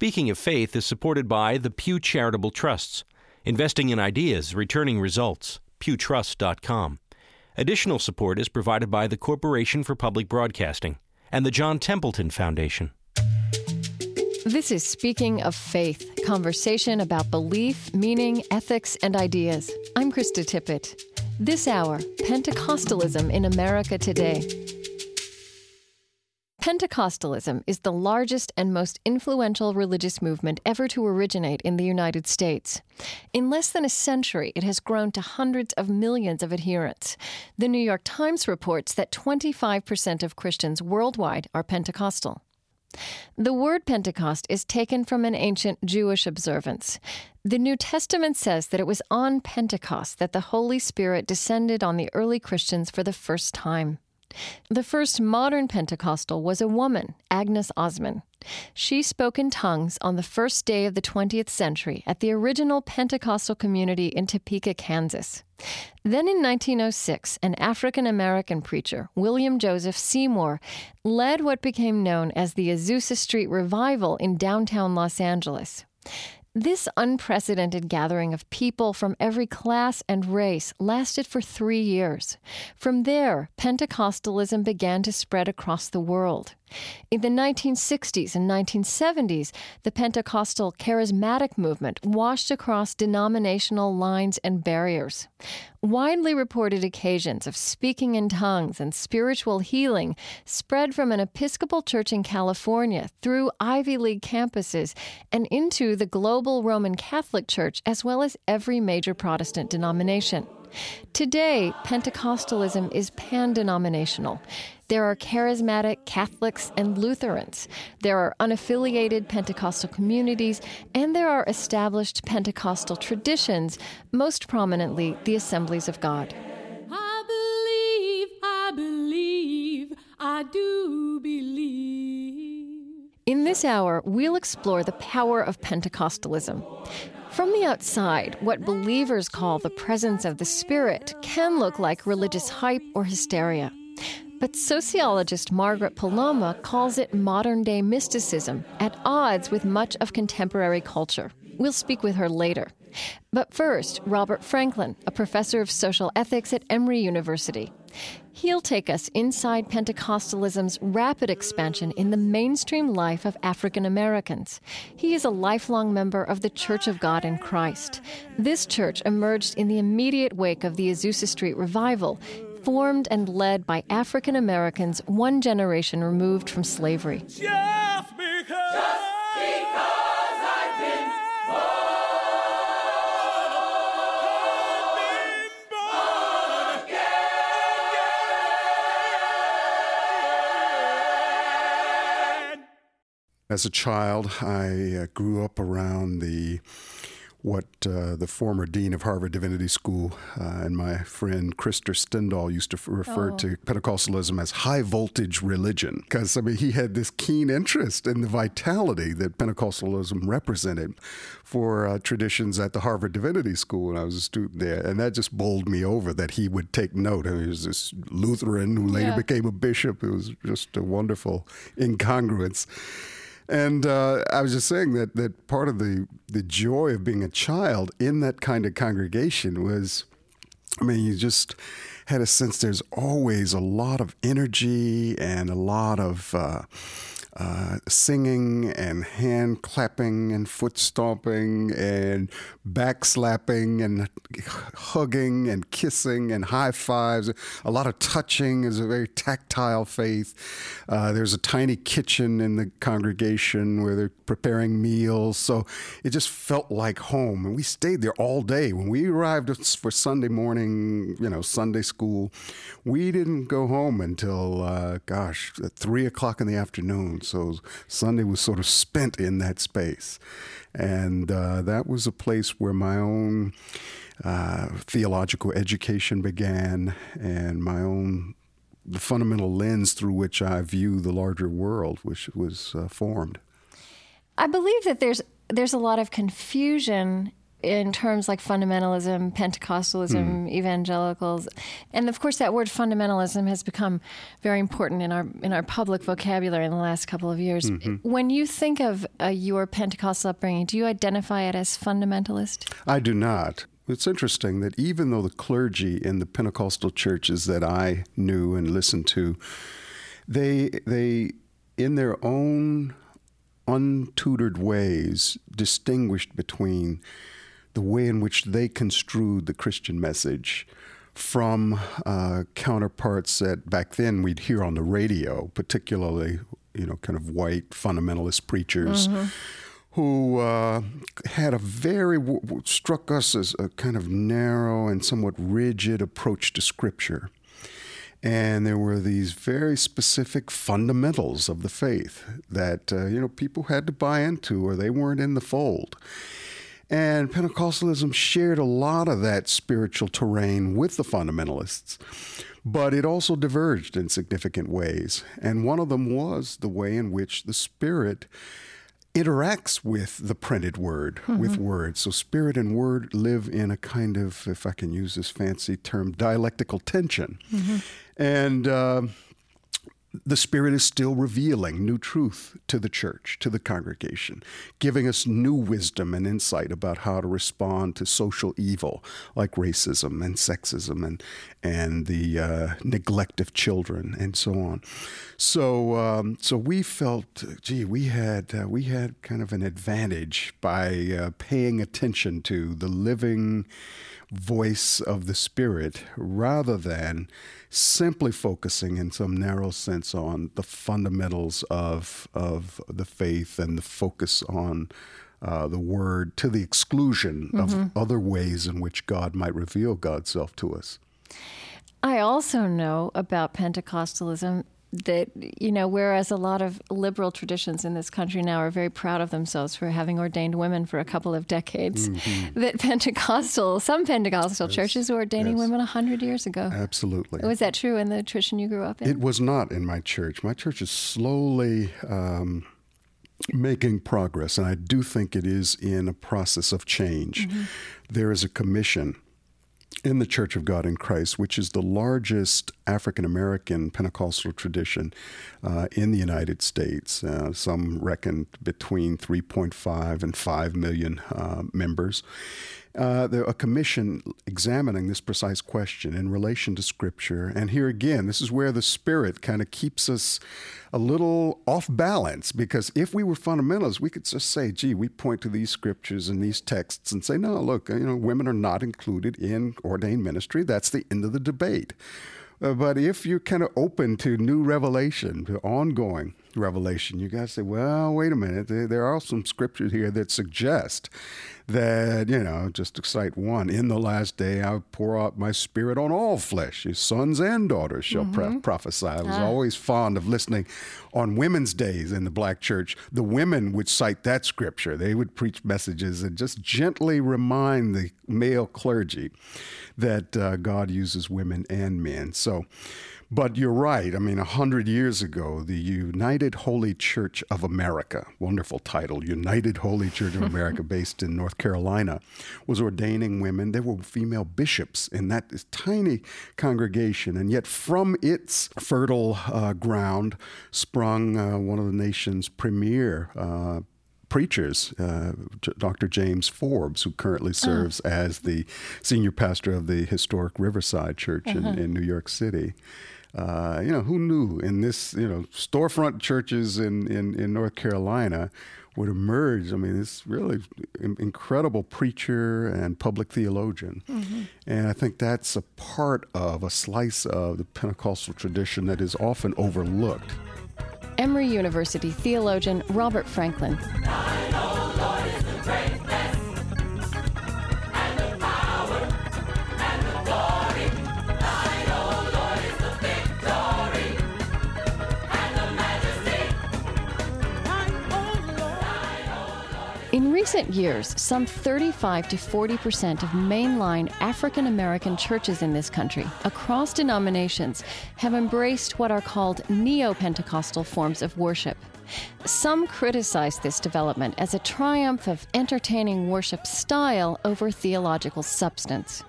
Speaking of Faith is supported by the Pew Charitable Trusts, investing in ideas, returning results. pewtrust.com. Additional support is provided by the Corporation for Public Broadcasting and the John Templeton Foundation. This is Speaking of Faith, conversation about belief, meaning, ethics, and ideas. I'm Krista Tippett. This hour, Pentecostalism in America today. Pentecostalism is the largest and most influential religious movement ever to originate in the United States. In less than a century, it has grown to hundreds of millions of adherents. The New York Times reports that 25% of Christians worldwide are Pentecostal. The word Pentecost is taken from an ancient Jewish observance. The New Testament says that it was on Pentecost that the Holy Spirit descended on the early Christians for the first time. The first modern Pentecostal was a woman, Agnes Ozman. She spoke in tongues on the first day of the 20th century at the original Pentecostal community in Topeka, Kansas. Then in 1906, an African American preacher, William Joseph Seymour, led what became known as the Azusa Street Revival in downtown Los Angeles. This unprecedented gathering of people from every class and race lasted for three years. From there, Pentecostalism began to spread across the world. In the 1960s and 1970s, the Pentecostal charismatic movement washed across denominational lines and barriers. Widely reported occasions of speaking in tongues and spiritual healing spread from an Episcopal church in California through Ivy League campuses and into the global Roman Catholic Church, as well as every major Protestant denomination. Today, Pentecostalism is pan denominational. There are charismatic Catholics and Lutherans. There are unaffiliated Pentecostal communities, and there are established Pentecostal traditions, most prominently the Assemblies of God. I believe, I believe, I do believe. In this hour, we'll explore the power of Pentecostalism. From the outside, what believers call the presence of the Spirit can look like religious hype or hysteria. But sociologist Margaret Poloma calls it modern day mysticism, at odds with much of contemporary culture. We'll speak with her later. But first, Robert Franklin, a professor of social ethics at Emory University. He'll take us inside Pentecostalism's rapid expansion in the mainstream life of African Americans. He is a lifelong member of the Church of God in Christ. This church emerged in the immediate wake of the Azusa Street revival formed and led by African Americans one generation removed from slavery. Just because, Just As a child, I uh, grew up around the what uh, the former dean of Harvard Divinity School uh, and my friend Krister Stendahl used to f- refer Oh. to Pentecostalism as high voltage religion. Because, I mean, he had this keen interest in the vitality that Pentecostalism represented for uh, traditions at the Harvard Divinity School when I was a student there. And that just bowled me over that he would take note. I mean, he was this Lutheran who later Yeah. became a bishop. It was just a wonderful incongruence. And uh, I was just saying that that part of the the joy of being a child in that kind of congregation was, I mean, you just had a sense there's always a lot of energy and a lot of. Uh, uh, singing and hand clapping and foot stomping and back slapping and hugging and kissing and high fives. A lot of touching is a very tactile faith. Uh, there's a tiny kitchen in the congregation where they're preparing meals. So it just felt like home. And we stayed there all day. When we arrived for Sunday morning, you know, Sunday school, we didn't go home until, uh, gosh, at three o'clock in the afternoon. So Sunday was sort of spent in that space. And uh, that was a place where my own uh, theological education began and my own the fundamental lens through which I view the larger world, which was uh, formed. I believe that there's there's a lot of confusion in terms like fundamentalism, Pentecostalism, mm. evangelicals, and of course that word fundamentalism has become very important in our in our public vocabulary in the last couple of years. Mm-hmm. When you think of uh, your Pentecostal upbringing, do you identify it as fundamentalist? I do not. It's interesting that even though the clergy in the Pentecostal churches that I knew and listened to, they they in their own untutored ways distinguished between the way in which they construed the Christian message from uh, counterparts that back then we'd hear on the radio, particularly, you know, kind of white fundamentalist preachers. Mm-hmm. Who uh, had a very, struck us as a kind of narrow and somewhat rigid approach to Scripture. And there were these very specific fundamentals of the faith that, uh, you know, people had to buy into or they weren't in the fold. And Pentecostalism shared a lot of that spiritual terrain with the fundamentalists, but it also diverged in significant ways. And one of them was the way in which the Spirit interacts with the printed word, mm-hmm. with words. So spirit and word live in a kind of, if I can use this fancy term, dialectical tension. Mm-hmm. And uh, the Spirit is still revealing new truth to the church, to the congregation, giving us new wisdom and insight about how to respond to social evil like racism and sexism and, and the uh, neglect of children and so on. So, um, so we felt, gee, we had, uh, we had kind of an advantage by uh, paying attention to the living voice of the Spirit rather than simply focusing in some narrow sense on the fundamentals of, of the faith and the focus on uh, the word to the exclusion mm-hmm. of other ways in which God might reveal God's self to us. I also know about Pentecostalism that you know whereas a lot of liberal traditions in this country now are very proud of themselves for having ordained women for a couple of decades mm-hmm. that pentecostal some pentecostal yes. churches were ordaining yes. women 100 years ago absolutely was that true in the tradition you grew up in it was not in my church my church is slowly um, making progress and i do think it is in a process of change mm-hmm. there is a commission in the Church of God in Christ, which is the largest African American Pentecostal tradition uh, in the United States. Uh, some reckon between 3.5 and 5 million uh, members uh, a commission examining this precise question in relation to Scripture. And here again, this is where the Spirit kind of keeps us a little off balance because if we were fundamentalists, we could just say, gee, we point to these scriptures and these texts and say, no, look, you know, women are not included in ordained ministry. That's the end of the debate. Uh, but if you're kind of open to new revelation, to ongoing revelation, you to say, well, wait a minute. There, there, are some scriptures here that suggest that, you know, just to cite one, in the last day I pour out my spirit on all flesh. Your sons and daughters shall mm-hmm. prophesy. I was ah. always fond of listening on women's days in the black church. The women would cite that scripture. They would preach messages and just gently remind the male clergy that uh, God uses women and men. So, but you're right. I mean, a hundred years ago, the United Holy Church of America, wonderful title, United Holy Church of America, based in North Carolina, was ordaining women. There were female bishops in that tiny congregation, and yet from its fertile uh, ground sprung uh, one of the nation's premier uh, preachers, uh, Dr. James Forbes, who currently uh-huh. serves as the senior pastor of the historic Riverside Church uh-huh. in, in New York City. Uh, you know, who knew in this, you know, storefront churches in, in, in North Carolina would emerge. I mean, this really incredible preacher and public theologian. Mm-hmm. And I think that's a part of a slice of the Pentecostal tradition that is often overlooked. Emory University theologian Robert Franklin. In recent years, some 35 to 40 percent of mainline African American churches in this country, across denominations, have embraced what are called neo Pentecostal forms of worship. Some criticize this development as a triumph of entertaining worship style over theological substance.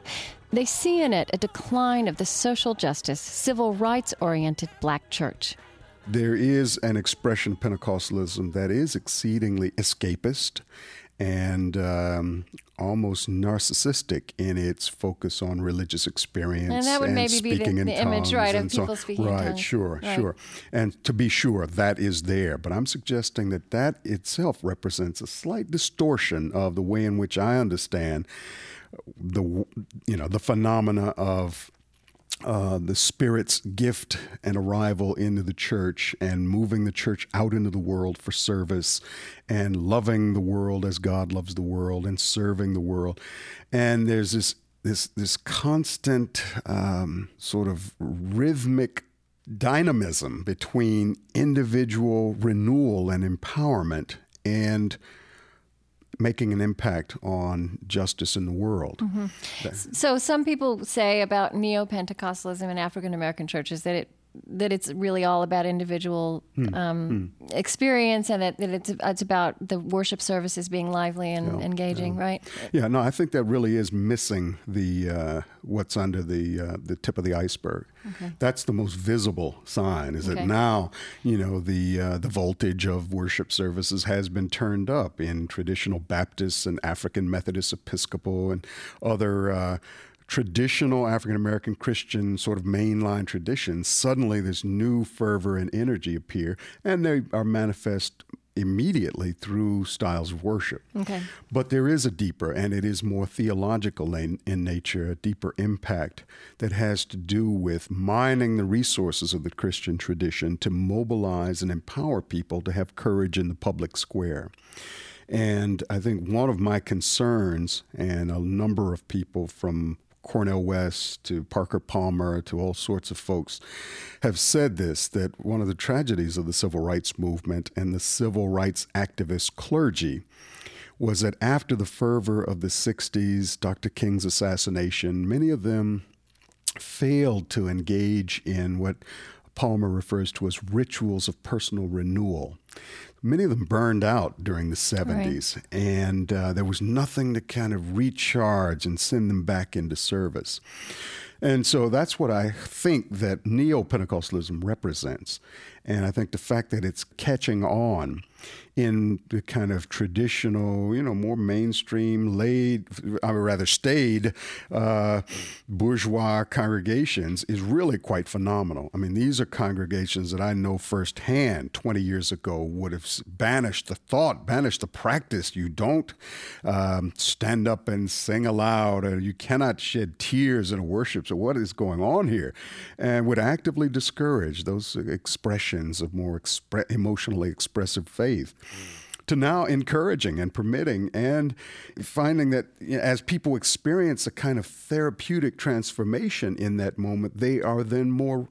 They see in it a decline of the social justice, civil rights oriented black church. There is an expression of Pentecostalism that is exceedingly escapist and um, almost narcissistic in its focus on religious experience and that would maybe be the, the image, right, of so speaking right, in tongues. sure, right. sure. Sure. And to be sure, that is there. But I'm suggesting that that itself represents a slight distortion of the way in which I understand the you know the phenomena of uh, the Spirit's gift and arrival into the church and moving the church out into the world for service and loving the world as God loves the world and serving the world. And there's this this this constant um, sort of rhythmic dynamism between individual renewal and empowerment and making an impact on justice in the world. Mm-hmm. So some people say about neo-Pentecostalism in African American churches that it that it's really all about individual Hmm. um, experience and that, that it's it's about the worship services being lively and Yeah, engaging, right? Yeah, no, I think that really is missing the uh, what's under the uh, the tip of the iceberg. That's the most visible sign. Is Okay. that now you know the uh, the voltage of worship services has been turned up in traditional Baptists and African Methodist Episcopal and other. Traditional African American Christian sort of mainline tradition, suddenly this new fervor and energy appear, and they are manifest immediately through styles of worship. Okay. But there is a deeper, and it is more theological in, in nature, a deeper impact that has to do with mining the resources of the Christian tradition to mobilize and empower people to have courage in the public square. And I think one of my concerns, and a number of people from Cornel West to Parker Palmer to all sorts of folks have said this that one of the tragedies of the civil rights movement and the civil rights activist clergy was that after the fervor of the 60s, Dr. King's assassination, many of them failed to engage in what Palmer refers to as rituals of personal renewal. Many of them burned out during the 70s, and uh, there was nothing to kind of recharge and send them back into service. And so that's what I think that neo Pentecostalism represents. And I think the fact that it's catching on in the kind of traditional, you know, more mainstream, laid, I would rather staid uh, bourgeois congregations is really quite phenomenal. I mean, these are congregations that I know firsthand 20 years ago would have banished the thought, banished the practice. You don't um, stand up and sing aloud, or you cannot shed tears in worship. So, what is going on here? And would actively discourage those expressions of more expre- emotionally expressive faith to now encouraging and permitting and finding that you know, as people experience a kind of therapeutic transformation in that moment, they are then more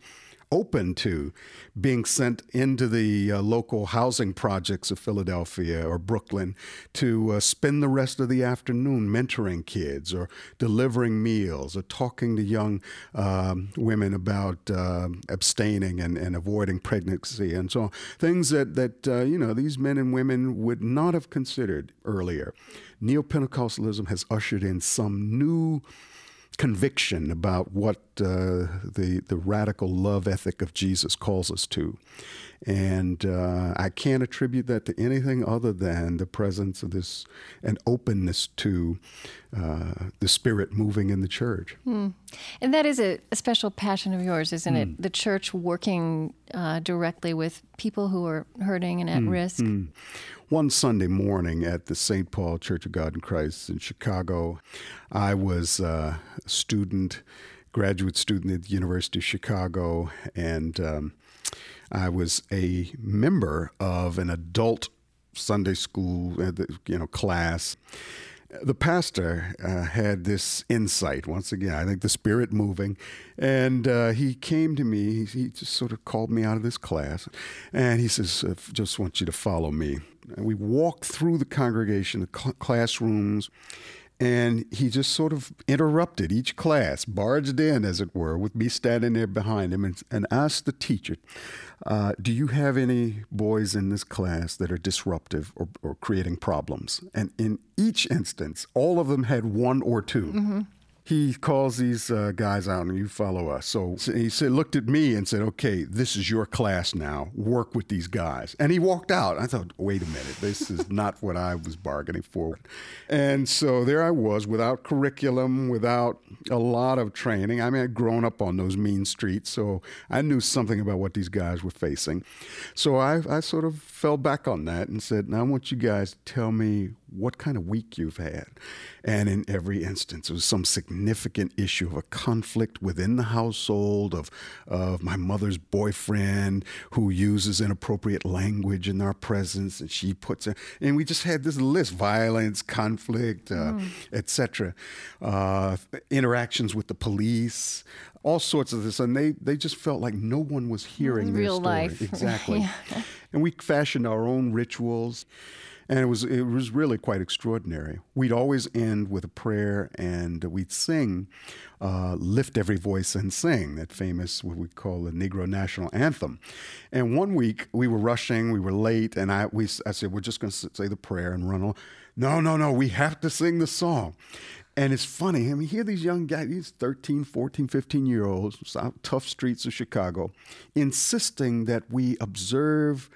open to being sent into the uh, local housing projects of Philadelphia or Brooklyn to uh, spend the rest of the afternoon mentoring kids or delivering meals or talking to young um, women about uh, abstaining and, and avoiding pregnancy and so on. Things that, that uh, you know, these men and women would not have considered earlier. Neo Pentecostalism has ushered in some new conviction about what uh, the the radical love ethic of Jesus calls us to, and uh, I can't attribute that to anything other than the presence of this an openness to uh, the Spirit moving in the church. And that is a, a special passion of yours, isn't Hmm. it? The church working uh, directly with people who are hurting and at Hmm. risk. One Sunday morning at the St. Paul Church of God in Christ in Chicago, I was uh, a student, graduate student at the University of Chicago, and um, I was a member of an adult Sunday school, uh, you know, class. The pastor uh, had this insight. Once again, I think the spirit moving, and uh, he came to me. He, he just sort of called me out of this class, and he says, "Just want you to follow me." And we walked through the congregation, the cl- classrooms, And he just sort of interrupted each class, barged in, as it were, with me standing there behind him, and, and asked the teacher, uh, Do you have any boys in this class that are disruptive or, or, creating problems? And in each instance, all of them had one or 2 mm-hmm he calls these uh, guys out and you follow us. So he said, looked at me and said, okay, this is your class now. Work with these guys. And he walked out. I thought, wait a minute, this is not what I was bargaining for. And so there I was without curriculum, without a lot of training. I mean, I'd grown up on those mean streets, so I knew something about what these guys were facing. So I, I sort of fell back on that and said, now I want you guys to tell me what kind of week you've had. And in every instance, it was some significant issue of a conflict within the household, of, of my mother's boyfriend who uses inappropriate language in our presence, and she puts it, and we just had this list violence, conflict, uh, mm. etc. Uh, interactions with the police, all sorts of this. And they, they just felt like no one was hearing Real their story. life. Exactly. yeah. And we fashioned our own rituals and it was it was really quite extraordinary. We'd always end with a prayer, and we'd sing, uh, "Lift Every Voice and Sing," that famous what we call the Negro National Anthem. And one week we were rushing, we were late, and I we I said we're just going to say the prayer and run on. No, no, no, we have to sing the song. And it's funny. I mean, here these young guys, these 13, 14, 15 year olds, tough streets of Chicago, insisting that we observe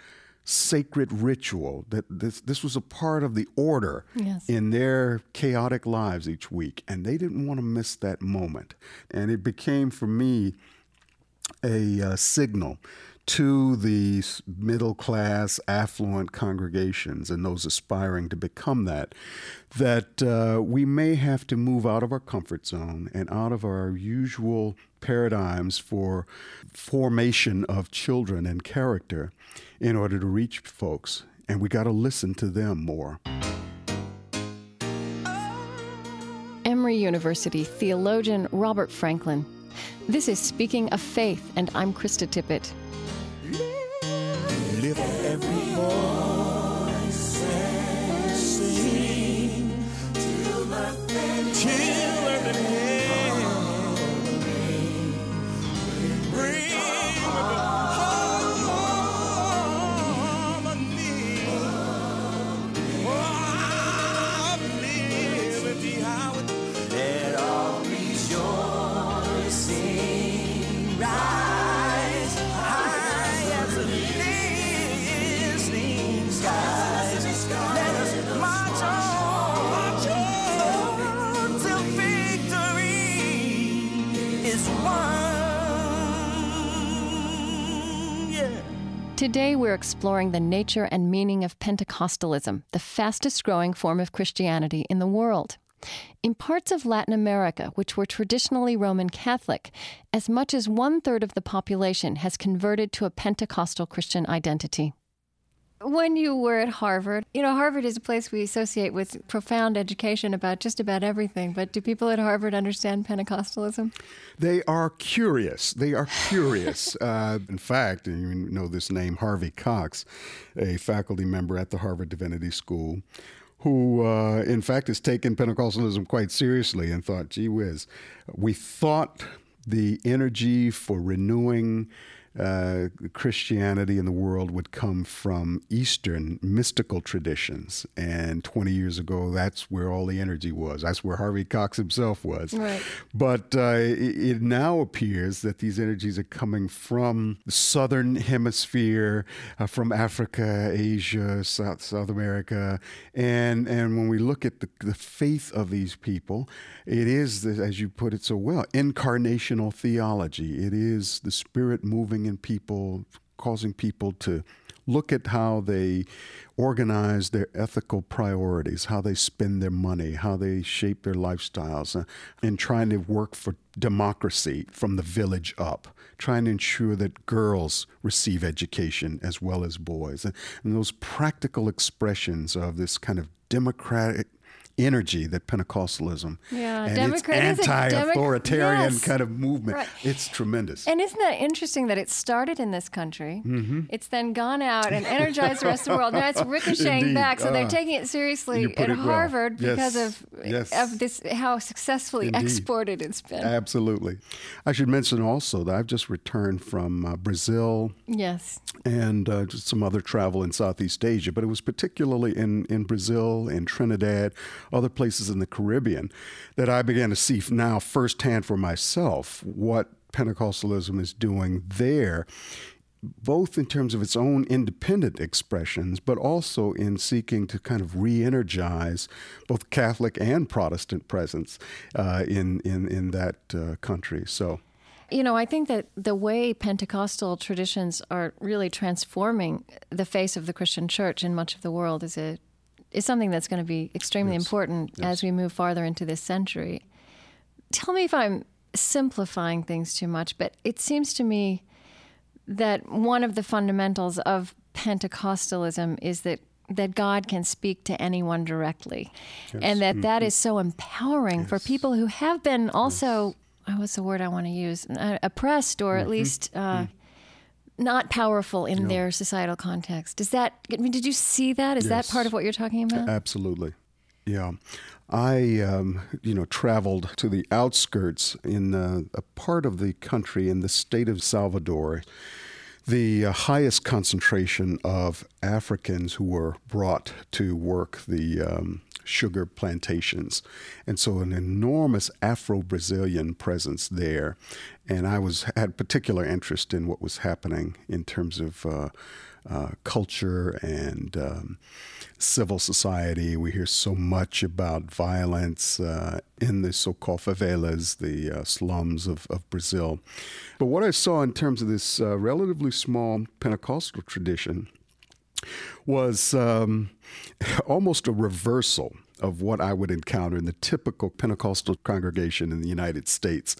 sacred ritual that this this was a part of the order yes. in their chaotic lives each week and they didn't want to miss that moment and it became for me a uh, signal to the middle class, affluent congregations and those aspiring to become that, that uh, we may have to move out of our comfort zone and out of our usual paradigms for formation of children and character in order to reach folks. And we got to listen to them more. Emory University theologian Robert Franklin. This is Speaking of Faith, and I'm Krista Tippett. Lift every voice Today, we're exploring the nature and meaning of Pentecostalism, the fastest growing form of Christianity in the world. In parts of Latin America, which were traditionally Roman Catholic, as much as one third of the population has converted to a Pentecostal Christian identity when you were at Harvard, you know, Harvard is a place we associate with profound education about just about everything. But do people at Harvard understand Pentecostalism? They are curious. They are curious. uh, in fact, and you know this name, Harvey Cox, a faculty member at the Harvard Divinity School, who, uh, in fact, has taken Pentecostalism quite seriously and thought, gee whiz, we thought the energy for renewing uh, Christianity in the world would come from Eastern mystical traditions. And 20 years ago, that's where all the energy was. That's where Harvey Cox himself was. Right. But uh, it, it, now appears that these energies are coming from the southern hemisphere, uh, from Africa, Asia, South, South America. And, and when we look at the, the faith of these people, it is, as you put it so well, incarnational theology. It is the Spirit moving in people, causing people to look at how they organize their ethical priorities, how they spend their money, how they shape their lifestyles, uh, and trying to work for democracy from the village up, trying to ensure that girls receive education as well as boys. And, and those practical expressions of this kind of democratic energy that Pentecostalism Yeah, and its Democrat- is it Demo- anti-authoritarian Yes. kind of movement. Right. It's tremendous. And isn't that interesting that it started in this country? It's then gone out and energized the rest of the world. Now it's ricocheting Indeed. back. So they're Ah. taking it seriously at it well. Harvard because of Yes. of this how successfully Indeed. exported it's been. Absolutely. I should mention also that I've just returned from uh, Brazil yes. and uh, just some other travel in Southeast Asia, but it was particularly in, in Brazil, in Trinidad, other places in the Caribbean that I began to see now firsthand for myself what Pentecostalism is doing there. Both in terms of its own independent expressions, but also in seeking to kind of re energize both Catholic and Protestant presence uh, in, in, in that uh, country. So, You know, I think that the way Pentecostal traditions are really transforming the face of the Christian church in much of the world is a is something that's going to be extremely important as we move farther into this century. Tell me if I'm simplifying things too much, but it seems to me that one of the fundamentals of Pentecostalism is that that God can speak to anyone directly, and that that is so empowering for people who have been also uh, what's the word I want to use? Uh, oppressed or at least uh, not powerful in their societal context. Does that? I mean, did you see that? Is that part of what you're talking about? Absolutely. Yeah. I, um, you know, traveled to the outskirts in uh, a part of the country in the state of Salvador, the uh, highest concentration of Africans who were brought to work the um, sugar plantations. And so an enormous Afro-Brazilian presence there. And I was had particular interest in what was happening in terms of uh, uh, culture and um, civil society. We hear so much about violence uh, in the so called favelas, the uh, slums of, of Brazil. But what I saw in terms of this uh, relatively small Pentecostal tradition was um, almost a reversal of what I would encounter in the typical Pentecostal congregation in the United States.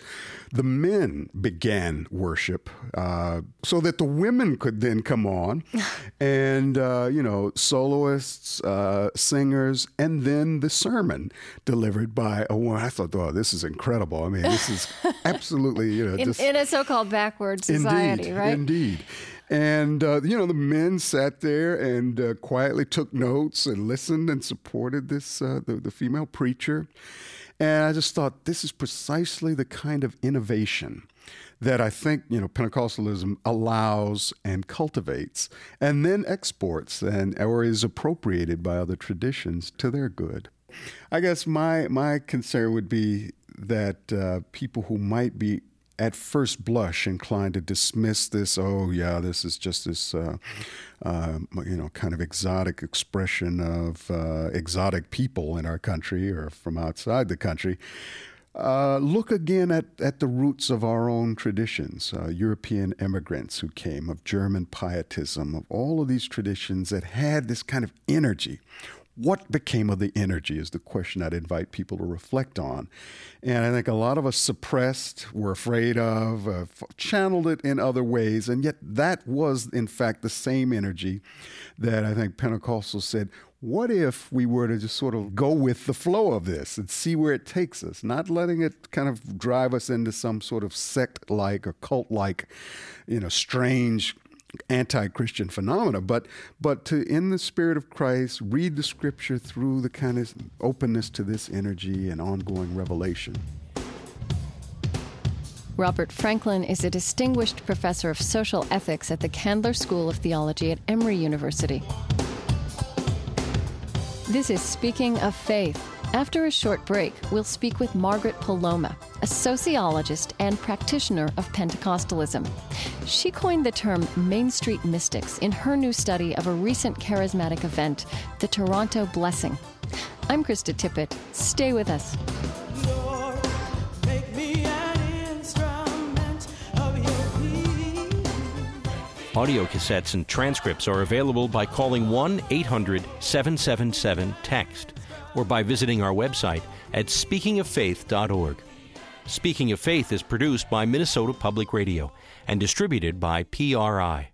The men began worship uh, so that the women could then come on and, uh, you know, soloists, uh, singers, and then the sermon delivered by a woman. I thought, oh, this is incredible. I mean, this is absolutely, you know, in, just. in a so-called backward society, Indeed, right? Indeed. And, uh, you know, the men sat there and uh, quietly took notes and listened and supported this, uh, the, the female preacher. And I just thought, this is precisely the kind of innovation that I think, you know, Pentecostalism allows and cultivates and then exports and or is appropriated by other traditions to their good. I guess my, my concern would be that uh, people who might be at first blush inclined to dismiss this. Oh, yeah, this is just this, uh, uh, you know, kind of exotic expression of uh, exotic people in our country or from outside the country. Uh, look again at, at the roots of our own traditions, uh, European immigrants who came, of German pietism, of all of these traditions that had this kind of energy. What became of the energy is the question I'd invite people to reflect on. And I think a lot of us suppressed, were afraid of, uh, channeled it in other ways. And yet, that was, in fact, the same energy that I think Pentecostal said, what if we were to just sort of go with the flow of this and see where it takes us, not letting it kind of drive us into some sort of sect like or cult like, you know, strange anti-Christian phenomena, but but to in the spirit of Christ read the scripture through the kind of openness to this energy and ongoing revelation. Robert Franklin is a distinguished professor of social ethics at the Candler School of Theology at Emory University. This is Speaking of Faith. After a short break, we'll speak with Margaret Poloma, a sociologist and practitioner of Pentecostalism. She coined the term Main Street Mystics in her new study of a recent charismatic event, the Toronto Blessing. I'm Krista Tippett. Stay with us. Lord, make me an instrument of your peace. Audio cassettes and transcripts are available by calling 1 800 777 TEXT or by visiting our website at speakingoffaith.org. Speaking of Faith is produced by Minnesota Public Radio and distributed by PRI.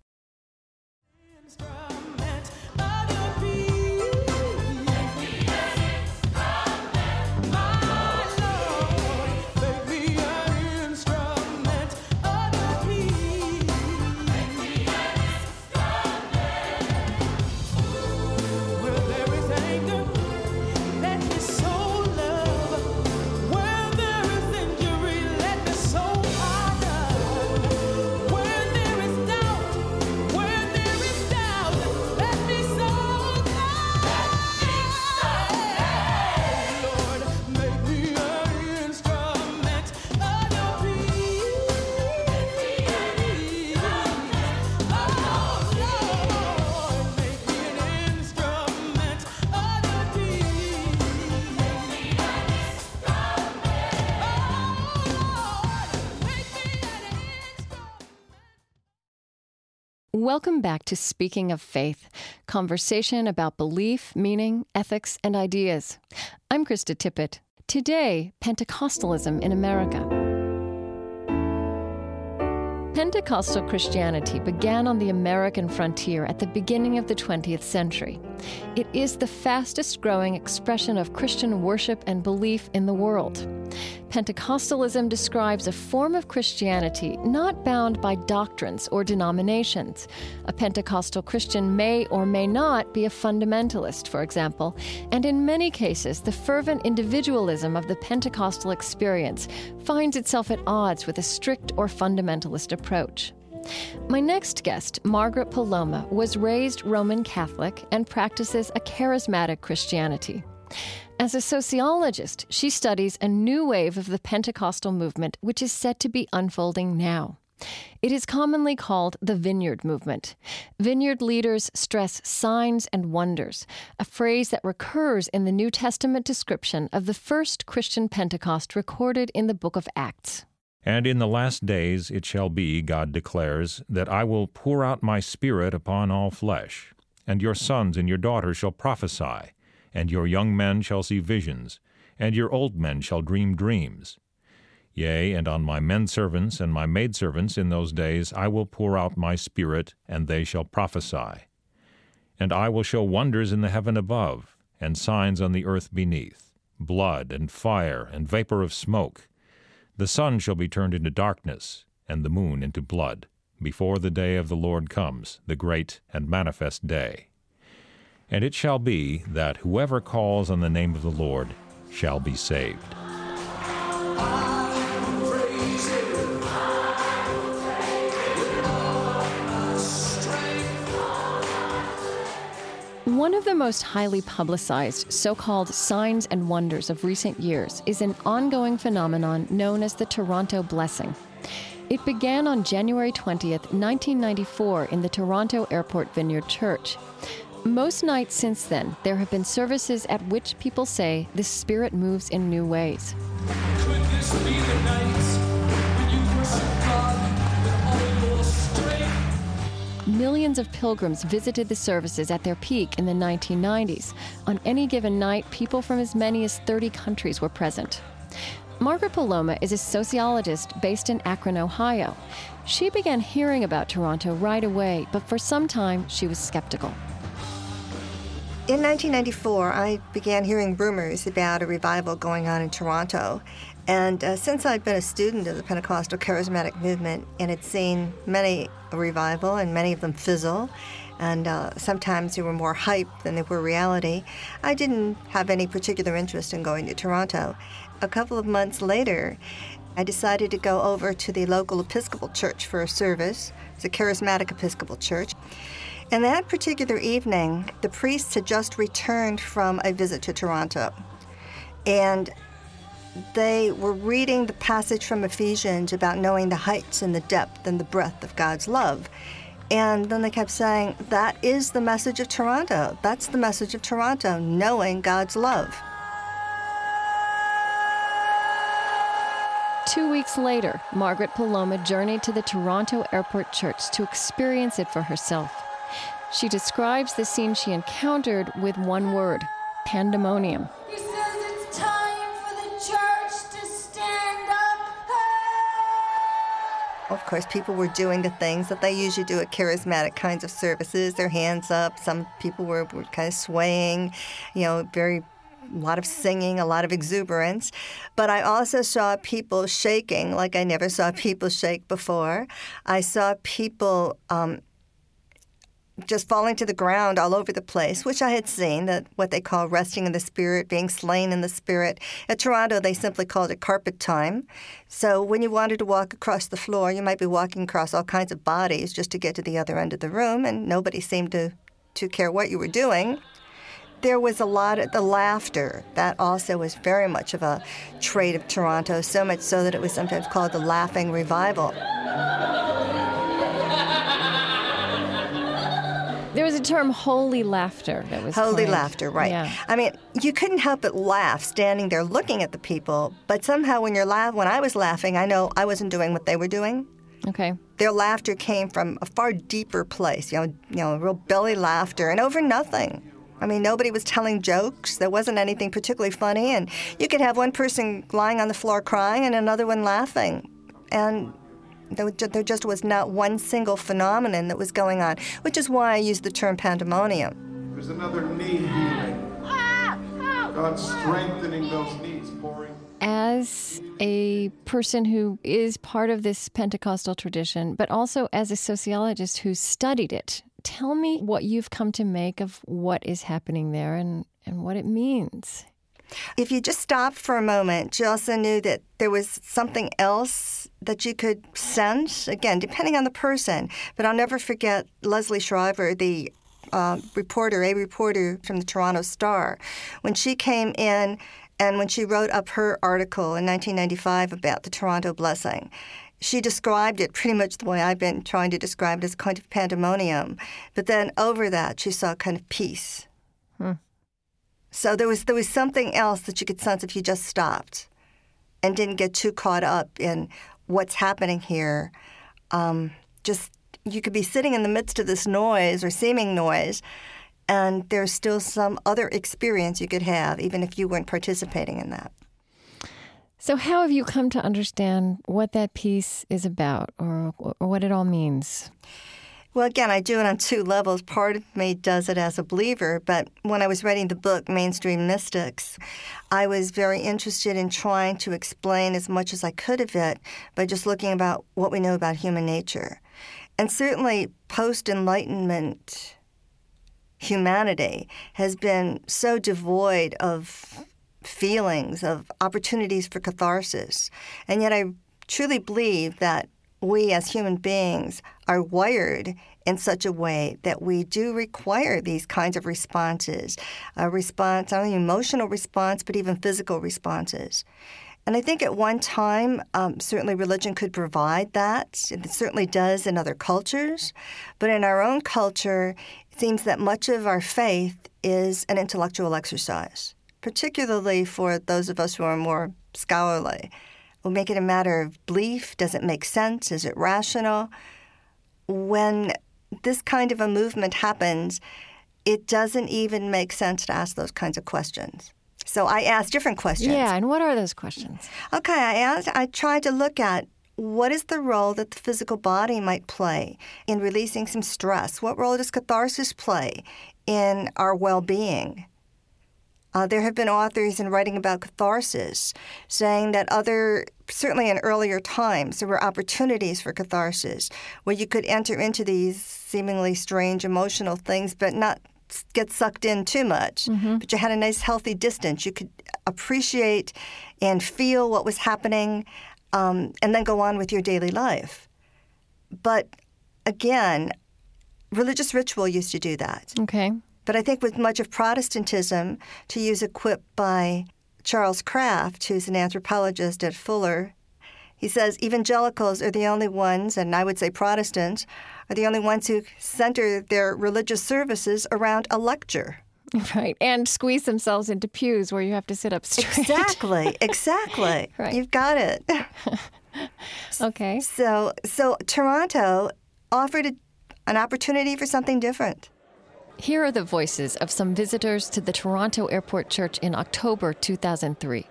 Welcome back to Speaking of Faith, conversation about belief, meaning, ethics, and ideas. I'm Krista Tippett. Today, Pentecostalism in America. Pentecostal Christianity began on the American frontier at the beginning of the 20th century. It is the fastest growing expression of Christian worship and belief in the world. Pentecostalism describes a form of Christianity not bound by doctrines or denominations. A Pentecostal Christian may or may not be a fundamentalist, for example, and in many cases, the fervent individualism of the Pentecostal experience finds itself at odds with a strict or fundamentalist approach. My next guest, Margaret Poloma, was raised Roman Catholic and practices a charismatic Christianity. As a sociologist, she studies a new wave of the Pentecostal movement, which is set to be unfolding now. It is commonly called the Vineyard Movement. Vineyard leaders stress signs and wonders, a phrase that recurs in the New Testament description of the first Christian Pentecost recorded in the book of Acts. And in the last days it shall be, God declares, that I will pour out my Spirit upon all flesh, and your sons and your daughters shall prophesy and your young men shall see visions, and your old men shall dream dreams. Yea, and on my men servants and my maidservants in those days I will pour out my Spirit, and they shall prophesy. And I will show wonders in the heaven above, and signs on the earth beneath, blood and fire and vapor of smoke. The sun shall be turned into darkness, and the moon into blood, before the day of the Lord comes, the great and manifest day. And it shall be that whoever calls on the name of the Lord shall be saved. One of the most highly publicized so called signs and wonders of recent years is an ongoing phenomenon known as the Toronto Blessing. It began on January 20th, 1994, in the Toronto Airport Vineyard Church. Most nights since then, there have been services at which people say the Spirit moves in new ways. Millions of pilgrims visited the services at their peak in the 1990s. On any given night, people from as many as 30 countries were present. Margaret Poloma is a sociologist based in Akron, Ohio. She began hearing about Toronto right away, but for some time she was skeptical. In 1994, I began hearing rumors about a revival going on in Toronto. And uh, since I'd been a student of the Pentecostal charismatic movement and had seen many revival and many of them fizzle, and uh, sometimes they were more hype than they were reality, I didn't have any particular interest in going to Toronto. A couple of months later, I decided to go over to the local Episcopal church for a service. It's a charismatic Episcopal church. And that particular evening, the priests had just returned from a visit to Toronto. And they were reading the passage from Ephesians about knowing the heights and the depth and the breadth of God's love. And then they kept saying, That is the message of Toronto. That's the message of Toronto, knowing God's love. Two weeks later, Margaret Poloma journeyed to the Toronto Airport Church to experience it for herself. She describes the scene she encountered with one word pandemonium. Of course, people were doing the things that they usually do at charismatic kinds of services, their hands up. Some people were, were kind of swaying, you know, very a lot of singing, a lot of exuberance. But I also saw people shaking like I never saw people shake before. I saw people um, just falling to the ground all over the place, which I had seen, that what they call resting in the spirit, being slain in the spirit. At Toronto, they simply called it carpet time. So when you wanted to walk across the floor, you might be walking across all kinds of bodies just to get to the other end of the room, and nobody seemed to, to care what you were doing. There was a lot of the laughter. That also was very much of a trait of Toronto, so much so that it was sometimes called the laughing revival. There was a term holy laughter that was Holy coined. laughter, right. Yeah. I mean, you couldn't help but laugh standing there looking at the people, but somehow when you're laugh when I was laughing, I know I wasn't doing what they were doing. Okay. Their laughter came from a far deeper place, you know, you know, real belly laughter, and over nothing. I mean, nobody was telling jokes. There wasn't anything particularly funny, and you could have one person lying on the floor crying and another one laughing, and there, there just was not one single phenomenon that was going on, which is why I use the term pandemonium. There's another knee healing. God's strengthening those knees, pouring. As a person who is part of this Pentecostal tradition, but also as a sociologist who studied it, tell me what you've come to make of what is happening there and, and what it means. If you just stop for a moment, you also knew that there was something else that you could sense. Again, depending on the person, but I'll never forget Leslie Scrivener, the uh, reporter, a reporter from the Toronto Star, when she came in and when she wrote up her article in 1995 about the Toronto Blessing. She described it pretty much the way I've been trying to describe it as kind of pandemonium. But then over that, she saw kind of peace. Hmm. So there was there was something else that you could sense if you just stopped and didn't get too caught up in what's happening here. Um, just you could be sitting in the midst of this noise or seeming noise, and there's still some other experience you could have, even if you weren't participating in that. So, how have you come to understand what that peace is about or, or what it all means? Well, again, I do it on two levels. Part of me does it as a believer, but when I was writing the book, Main Street Mystics, I was very interested in trying to explain as much as I could of it by just looking about what we know about human nature. And certainly, post Enlightenment humanity has been so devoid of feelings, of opportunities for catharsis. And yet, I truly believe that we as human beings are wired in such a way that we do require these kinds of responses a response, not only emotional response, but even physical responses. And I think at one time, um, certainly religion could provide that. It certainly does in other cultures. But in our own culture, it seems that much of our faith is an intellectual exercise, particularly for those of us who are more scholarly. We'll make it a matter of belief. Does it make sense? Is it rational? When this kind of a movement happens, it doesn't even make sense to ask those kinds of questions. So I asked different questions. Yeah, and what are those questions? Okay, I asked, I tried to look at what is the role that the physical body might play in releasing some stress? What role does catharsis play in our well being? Uh, there have been authors in writing about catharsis saying that other, certainly in earlier times, there were opportunities for catharsis where you could enter into these seemingly strange emotional things, but not get sucked in too much. Mm-hmm. But you had a nice, healthy distance. You could appreciate and feel what was happening um, and then go on with your daily life. But again, religious ritual used to do that. Okay. But I think with much of Protestantism, to use a quip by Charles Kraft, who's an anthropologist at Fuller, he says evangelicals are the only ones, and I would say Protestants, are the only ones who center their religious services around a lecture. Right. And squeeze themselves into pews where you have to sit up straight. Exactly. Exactly. Right. You've got it. okay. So, so Toronto offered a, an opportunity for something different. Here are the voices of some visitors to the Toronto Airport Church in October 2003.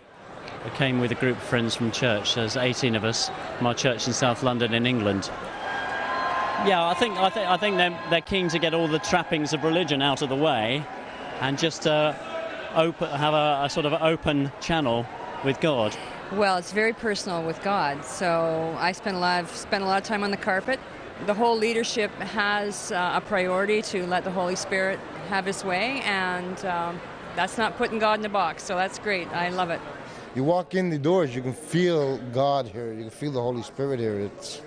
I came with a group of friends from church. There's 18 of us from our church in South London in England. Yeah, I think I think I think they're, they're keen to get all the trappings of religion out of the way, and just uh, open, have a, a sort of open channel with God. Well, it's very personal with God. So I spend a lot of spend a lot of time on the carpet. The whole leadership has uh, a priority to let the Holy Spirit have His way, and um, that's not putting God in a box. So that's great. I love it. You walk in the doors, you can feel God here. You can feel the Holy Spirit here. It's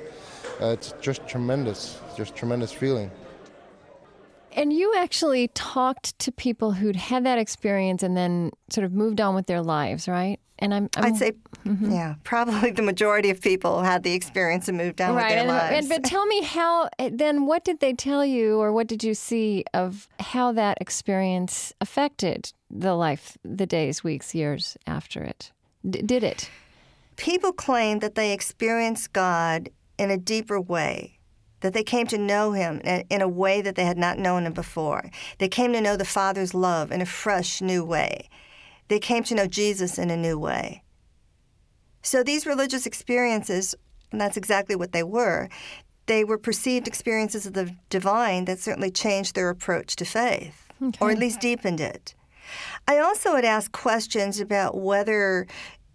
uh, it's just tremendous. Just tremendous feeling. And you actually talked to people who'd had that experience and then sort of moved on with their lives, right? And I'm, i would say, mm-hmm. yeah, probably the majority of people had the experience and moved on right, with their and, lives. And, but tell me how. Eh, then, what did they tell you, or what did you see of how that experience affected the life, the days, weeks, years after it? D- did it? People claim that they experienced God in a deeper way, that they came to know him in a way that they had not known him before. They came to know the Father's love in a fresh, new way. They came to know Jesus in a new way. So these religious experiences, and that's exactly what they were, they were perceived experiences of the divine that certainly changed their approach to faith, okay. or at least deepened it. I also would ask questions about whether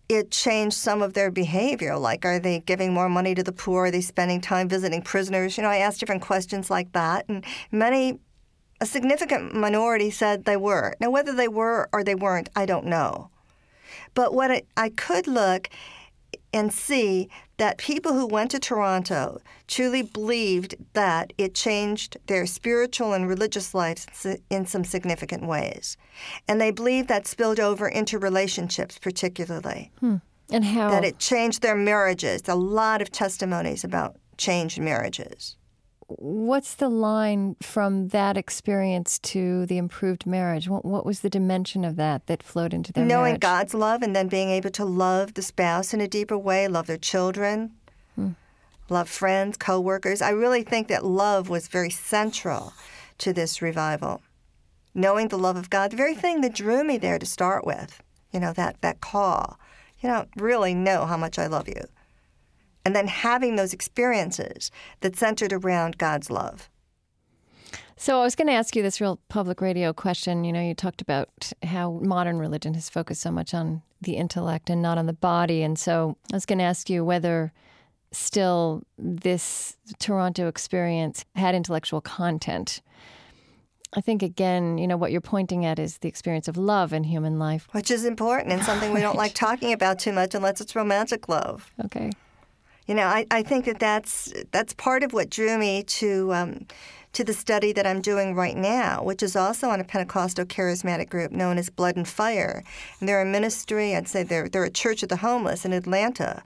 it changed some of their behavior. Like, are they giving more money to the poor? Are they spending time visiting prisoners? You know, I asked different questions like that, and many, a significant minority said they were. Now, whether they were or they weren't, I don't know. But what I, I could look and see that people who went to Toronto truly believed that it changed their spiritual and religious lives in some significant ways. And they believed that spilled over into relationships, particularly. Hmm. And how? That it changed their marriages. A lot of testimonies about changed marriages what's the line from that experience to the improved marriage? What, what was the dimension of that that flowed into their marriage? Knowing marriage? God's love and then being able to love the spouse in a deeper way, love their children, hmm. love friends, coworkers. I really think that love was very central to this revival. Knowing the love of God, the very thing that drew me there to start with, you know, that, that call. You don't really know how much I love you and then having those experiences that centered around God's love. So I was going to ask you this real public radio question. You know, you talked about how modern religion has focused so much on the intellect and not on the body. And so I was going to ask you whether still this Toronto experience had intellectual content. I think again, you know, what you're pointing at is the experience of love in human life, which is important and something we don't like talking about too much unless it's romantic love. Okay you know, I, I think that that's that's part of what drew me to um, to the study that I'm doing right now, which is also on a Pentecostal charismatic group known as Blood and Fire. And they're a ministry, I'd say they're they're a church of the homeless in Atlanta.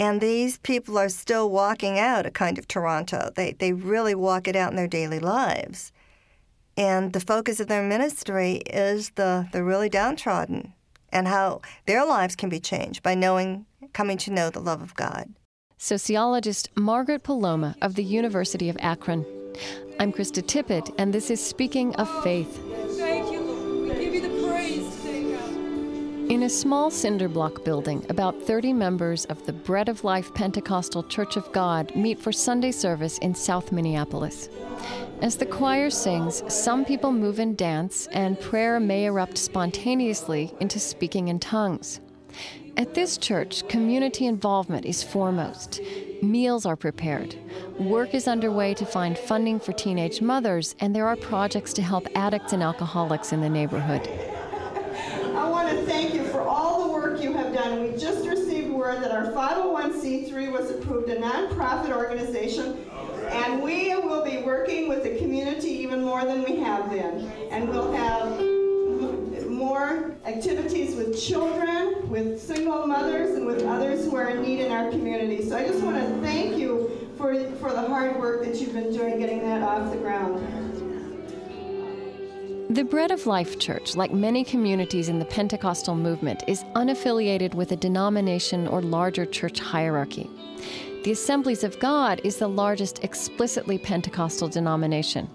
And these people are still walking out a kind of Toronto. They they really walk it out in their daily lives. And the focus of their ministry is the, the really downtrodden and how their lives can be changed by knowing coming to know the love of God sociologist Margaret Poloma of the University of Akron. I'm Krista Tippett, and this is Speaking of Faith. Thank you, Lord. We give you the praise today, God. In a small cinder block building, about 30 members of the Bread of Life Pentecostal Church of God meet for Sunday service in South Minneapolis. As the choir sings, some people move and dance, and prayer may erupt spontaneously into speaking in tongues. At this church, community involvement is foremost. Meals are prepared. Work is underway to find funding for teenage mothers, and there are projects to help addicts and alcoholics in the neighborhood. I want to thank you for all the work you have done. We just received word that our 501c3 was approved a nonprofit organization, and we will be working with the community even more than we have been. And we'll have more activities with children, with single mothers, and with others who are in need in our community. So I just want to thank you for, for the hard work that you've been doing getting that off the ground. The Bread of Life Church, like many communities in the Pentecostal movement, is unaffiliated with a denomination or larger church hierarchy. The Assemblies of God is the largest explicitly Pentecostal denomination.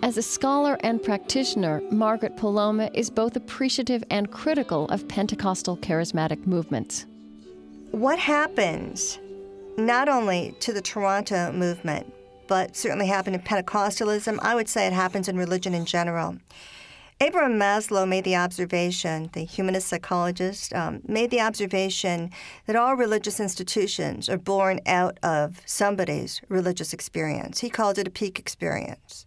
As a scholar and practitioner, Margaret Poloma is both appreciative and critical of Pentecostal charismatic movements. What happens not only to the Toronto movement, but certainly happened in Pentecostalism, I would say it happens in religion in general. Abraham Maslow made the observation, the humanist psychologist, um, made the observation that all religious institutions are born out of somebody's religious experience. He called it a peak experience.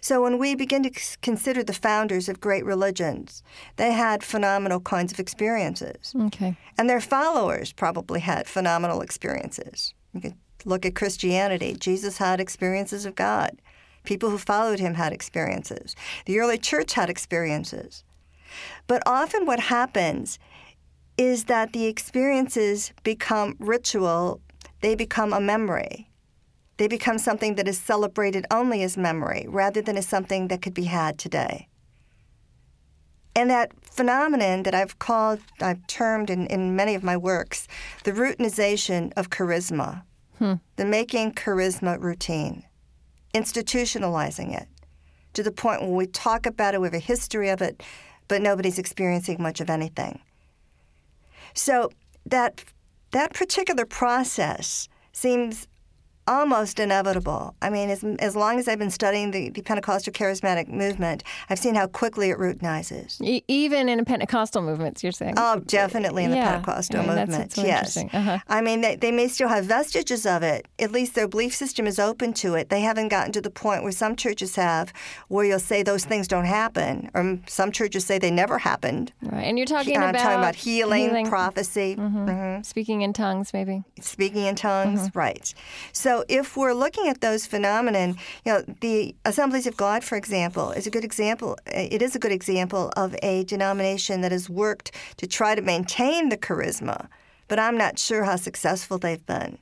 So when we begin to consider the founders of great religions, they had phenomenal kinds of experiences. Okay. And their followers probably had phenomenal experiences. You could look at Christianity. Jesus had experiences of God. People who followed him had experiences. The early church had experiences. But often what happens is that the experiences become ritual, they become a memory. They become something that is celebrated only as memory rather than as something that could be had today. And that phenomenon that I've called, I've termed in, in many of my works, the routinization of charisma. Hmm. The making charisma routine, institutionalizing it to the point where we talk about it, we have a history of it, but nobody's experiencing much of anything. So that that particular process seems almost inevitable. I mean, as, as long as I've been studying the, the Pentecostal charismatic movement, I've seen how quickly it routinizes. E- even in a Pentecostal movements, you're saying? Oh, definitely in yeah. the Pentecostal I mean, movement. so yes. Uh-huh. I mean, they, they may still have vestiges of it. At least their belief system is open to it. They haven't gotten to the point where some churches have, where you'll say those things don't happen, or some churches say they never happened. Right. And you're talking about talking about healing, healing. prophecy, Mhm. Mhm. speaking in tongues, maybe. speaking in tongues, right. So if we're looking at those phenomenon, you know, the Assemblies of God, for example, is a good example. Eh, it is a good example of a denomination that has worked to try to maintain the charisma, but I'm not sure how successful they've been.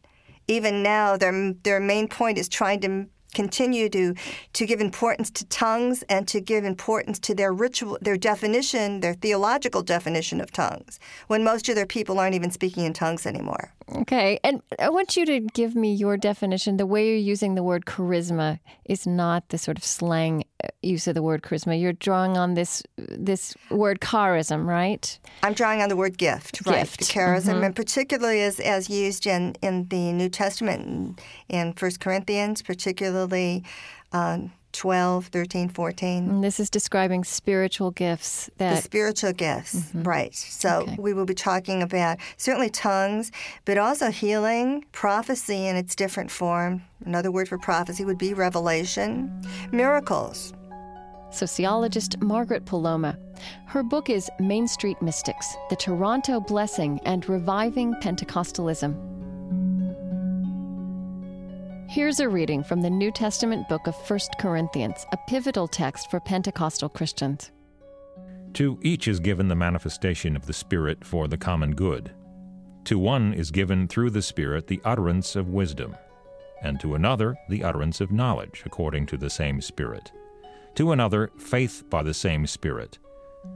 Even now, their their main point is trying to continue to to give importance to tongues and to give importance to their ritual their definition their theological definition of tongues when most of their people aren't even speaking in tongues anymore Okay. And I want you to give me your definition. The way you're using the word charisma is not the sort of slang uh, use of the word charisma. You're drawing on this this word charism, right? I'm drawing on the word gift, right? Gift. Charism, Mhm. and particularly as, as used in, in the New Testament in, in 1 Corinthians, particularly uh, 12, 13, 14. And this is describing spiritual gifts The spiritual gifts, Mm-hmm. right. So we will be talking about certainly tongues, but also healing, prophecy in its different form. Another word for prophecy would be revelation, miracles. sociologist Margaret Poloma. Her book is Main Street Mystics The Toronto Blessing and Reviving Pentecostalism. Here's a reading from the New Testament book of 1 Corinthians, a pivotal text for Pentecostal Christians. To each is given the manifestation of the Spirit for the common good. To one is given through the Spirit the utterance of wisdom, and to another the utterance of knowledge according to the same Spirit. To another, faith by the same Spirit.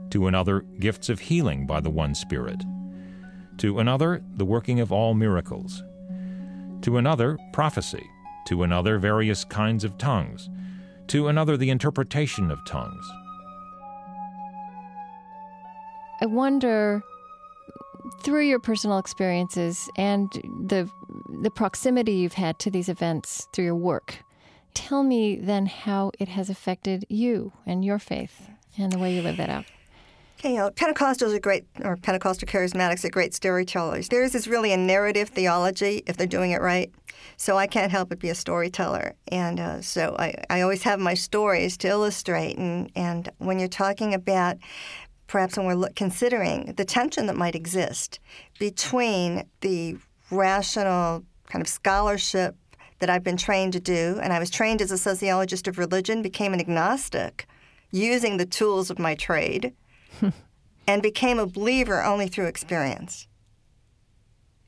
To another, gifts of healing by the one Spirit. To another, the working of all miracles. To another, prophecy. To another, various kinds of tongues. To another, the interpretation of tongues. I wonder, through your personal experiences and the the proximity you've had to these events through your work, tell me then how it has affected you and your faith and the way you live that out. You know, Pentecostals are great, or Pentecostal charismatics are great storytellers. Theirs is really a narrative theology if they're doing it right. So I can't help but be a storyteller. And uh, so I, I always have my stories to illustrate. And, and when you're talking about perhaps when we're look, considering the tension that might exist between the rational kind of scholarship that I've been trained to do, and I was trained as a sociologist of religion, became an agnostic using the tools of my trade, and became a believer only through experience.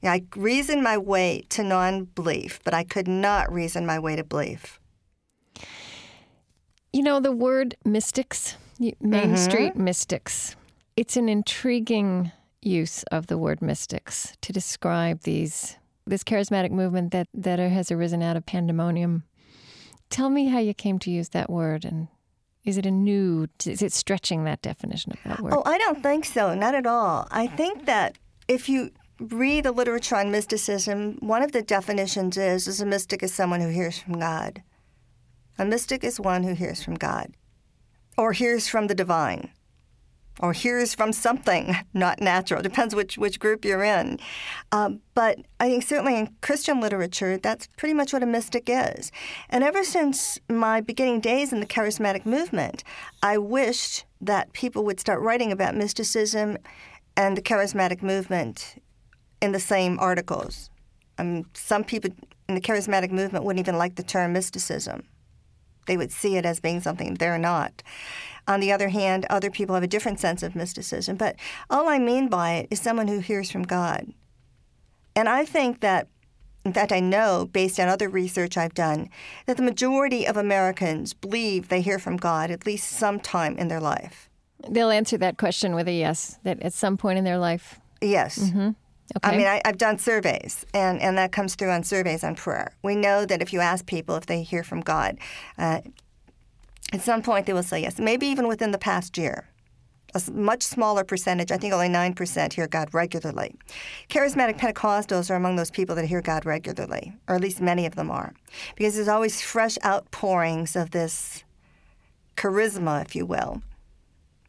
I reasoned my way to non belief, but I could not reason my way to belief. You know, the word mystics, Main Mhm. Street mystics, it's an intriguing use of the word mystics to describe these this charismatic movement that, that has arisen out of pandemonium. Tell me how you came to use that word and is it a new is it stretching that definition of that word? Oh, I don't think so, not at all. I think that if you read the literature on mysticism, one of the definitions is, is a mystic is someone who hears from God. A mystic is one who hears from God, or hears from the divine, or hears from something not natural. Depends which, which group you're in. Um, but I think certainly in Christian literature, that's pretty much what a mystic is. And ever since my beginning days in the charismatic movement, I wished that people would start writing about mysticism and the charismatic movement in the same articles. I mean, some people in the charismatic movement wouldn't even like the term mysticism. They would see it as being something they're not. On the other hand, other people have a different sense of mysticism. But all I mean by it is someone who hears from God. And I think that, in fact, I know based on other research I've done, that the majority of Americans believe they hear from God at least sometime in their life. They'll answer that question with a yes, that at some point in their life. Yes. Mm-hmm. I mean, I, I've done surveys, and, and that comes through on surveys on prayer. We know that if you ask people if they hear from God, uh, at some point they will say yes, maybe even within the past year. A much smaller percentage, I think only 9% hear God regularly. Charismatic Pentecostals are among those people that hear God regularly, or at least many of them are, because there's always fresh outpourings of this charisma, if you will.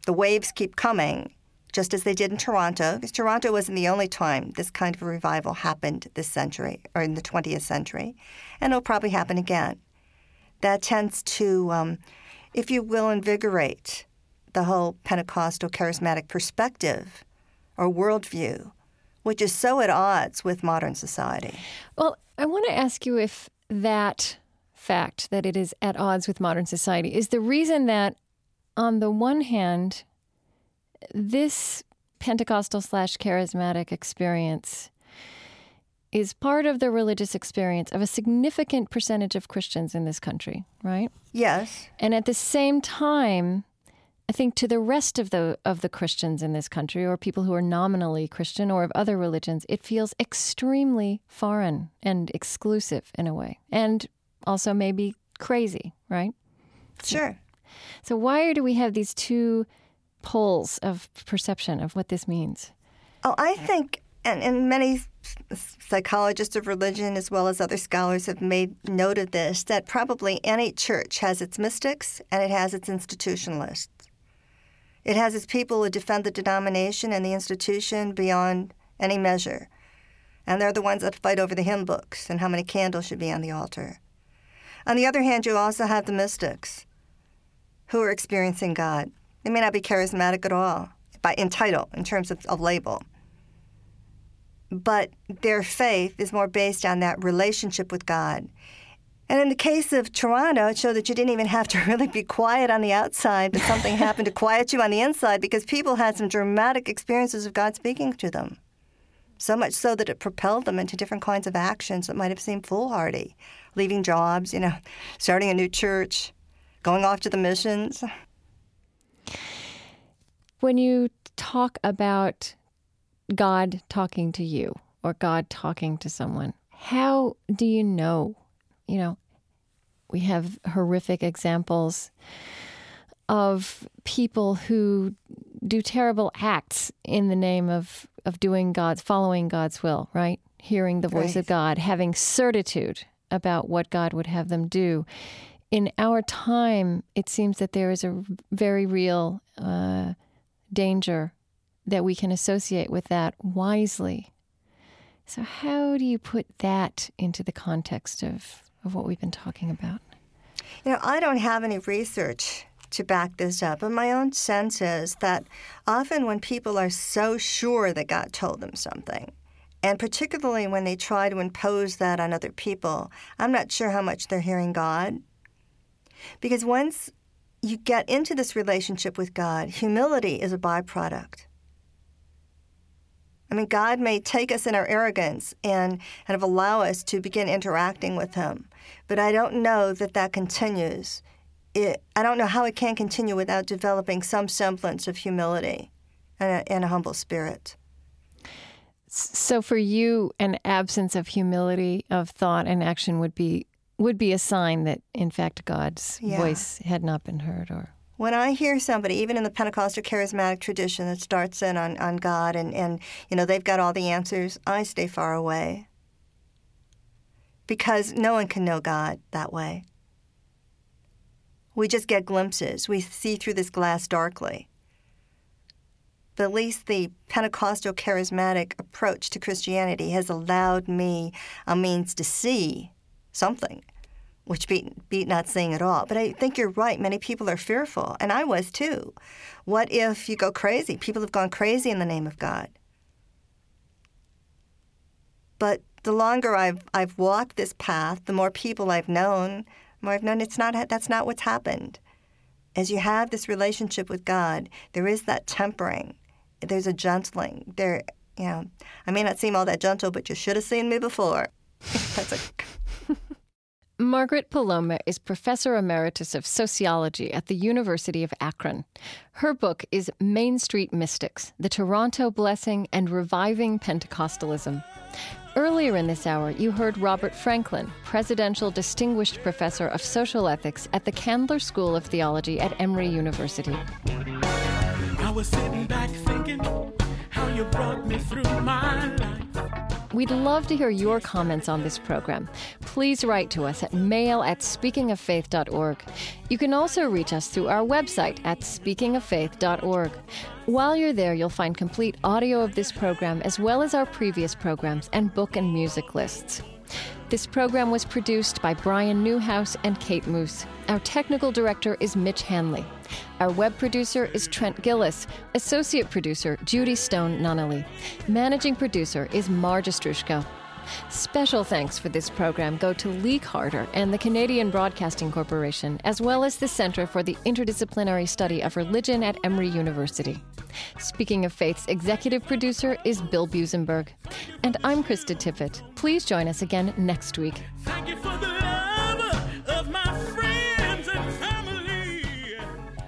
The waves keep coming, just as they did in Toronto, because Toronto wasn't the only time this kind of revival happened this century or in the 20th century, and it'll probably happen again. That tends to, um, if you will, invigorate the whole Pentecostal charismatic perspective or worldview, which is so at odds with modern society. Well, I want to ask you if that fact that it is at odds with modern society is the reason that, on the one hand, this Pentecostal slash charismatic experience is part of the religious experience of a significant percentage of Christians in this country, right? Yes. And at the same time, I think to the rest of the of the Christians in this country, or people who are nominally Christian or of other religions, it feels extremely foreign and exclusive in a way, and also maybe crazy, right? Sure. So why do we have these two poles of perception of what this means? Oh, I think, and, and many psychologists of religion, as well as other scholars, have made note of this that probably any church has its mystics and it has its institutionalists. It has its people who defend the denomination and the institution beyond any measure. And they're the ones that fight over the hymn books and how many candles should be on the altar. On the other hand, you also have the mystics who are experiencing God. They may not be charismatic at all by in title, in terms of, of label. But their faith is more based on that relationship with God. And in the case of Toronto, it showed that you didn't even have to really be quiet on the outside, but something happened to quiet you on the inside because people had some dramatic experiences of God speaking to them. So much so that it propelled them into different kinds of actions that might have seemed foolhardy, leaving jobs, you know, starting a new church, going off to the missions. When you talk about God talking to you or God talking to someone, how do you know? You know, we have horrific examples of people who do terrible acts in the name of, of doing God's, following God's will, right? Hearing the voice of God, having certitude about what God would have them do. In our time, it seems that there is a very real uh, danger that we can associate with that wisely. So, how do you put that into the context of, of what we've been talking about? You know, I don't have any research to back this up, but my own sense is that often when people are so sure that God told them something, and particularly when they try to impose that on other people, I'm not sure how much they're hearing God. Because once you get into this relationship with God, humility is a byproduct. I mean, God may take us in our arrogance and kind of allow us to begin interacting with Him, but I don't know that that continues. It, I don't know how it can continue without developing some semblance of humility and a, and a humble spirit. So, for you, an absence of humility of thought and action would be would be a sign that, in fact, God's Yeah. voice had not been heard, or When I hear somebody, even in the Pentecostal charismatic tradition that starts in on, on God and, and you know they've got all the answers, I stay far away. Because no one can know God that way. We just get glimpses. We see through this glass darkly. But at least the Pentecostal charismatic approach to Christianity has allowed me a means to see something which beat, beat not seeing at all. But I think you're right. Many people are fearful, and I was too. What if you go crazy? People have gone crazy in the name of God. But the longer I've I've walked this path, the more people I've known, more I've known it's not that's not what's happened. As you have this relationship with God, there is that tempering. There's a gentling. There, you know, I may not seem all that gentle, but you should have seen me before. that's a Margaret Poloma is Professor Emeritus of Sociology at the University of Akron. Her book is Main Street Mystics The Toronto Blessing and Reviving Pentecostalism. Earlier in this hour, you heard Robert Franklin, Presidential Distinguished Professor of Social Ethics at the Candler School of Theology at Emory University. I was sitting back thinking how you brought me through my life. We'd love to hear your comments on this program. Please write to us at mail at speakingoffaith.org. You can also reach us through our website at speakingoffaith.org. While you're there, you'll find complete audio of this program as well as our previous programs and book and music lists. This program was produced by Brian Newhouse and Kate Moos. Our technical director is Mitch Hanley. Our web producer is Trent Gillis. Associate producer, Judy Stone Nunnally. Managing producer is Marge Ostroushko. Special thanks for this program go to Lee Carter and the Canadian Broadcasting Corporation, as well as the Center for the Interdisciplinary Study of Religion at Emory University. Speaking of Faith's executive producer is Bill Buzenberg. And I'm Krista Tippett. Please join us again next week. Thank you for the love of my friends and family.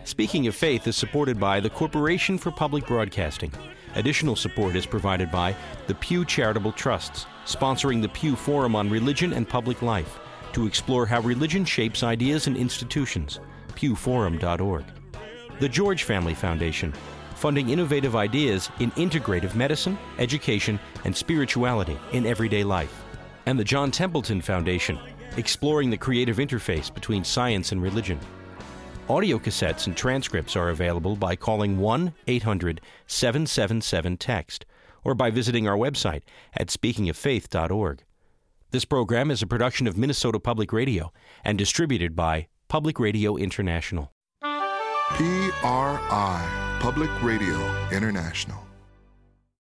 Speaking of Faith is supported by the Corporation for Public Broadcasting. Additional support is provided by the Pew Charitable Trusts, sponsoring the Pew Forum on Religion and Public Life to explore how religion shapes ideas and institutions. pewforum.org. The George Family Foundation, funding innovative ideas in integrative medicine, education, and spirituality in everyday life. And the John Templeton Foundation, exploring the creative interface between science and religion. Audio cassettes and transcripts are available by calling 1 800 777 TEXT or by visiting our website at speakingoffaith.org. This program is a production of Minnesota Public Radio and distributed by Public Radio International. PRI, Public Radio International.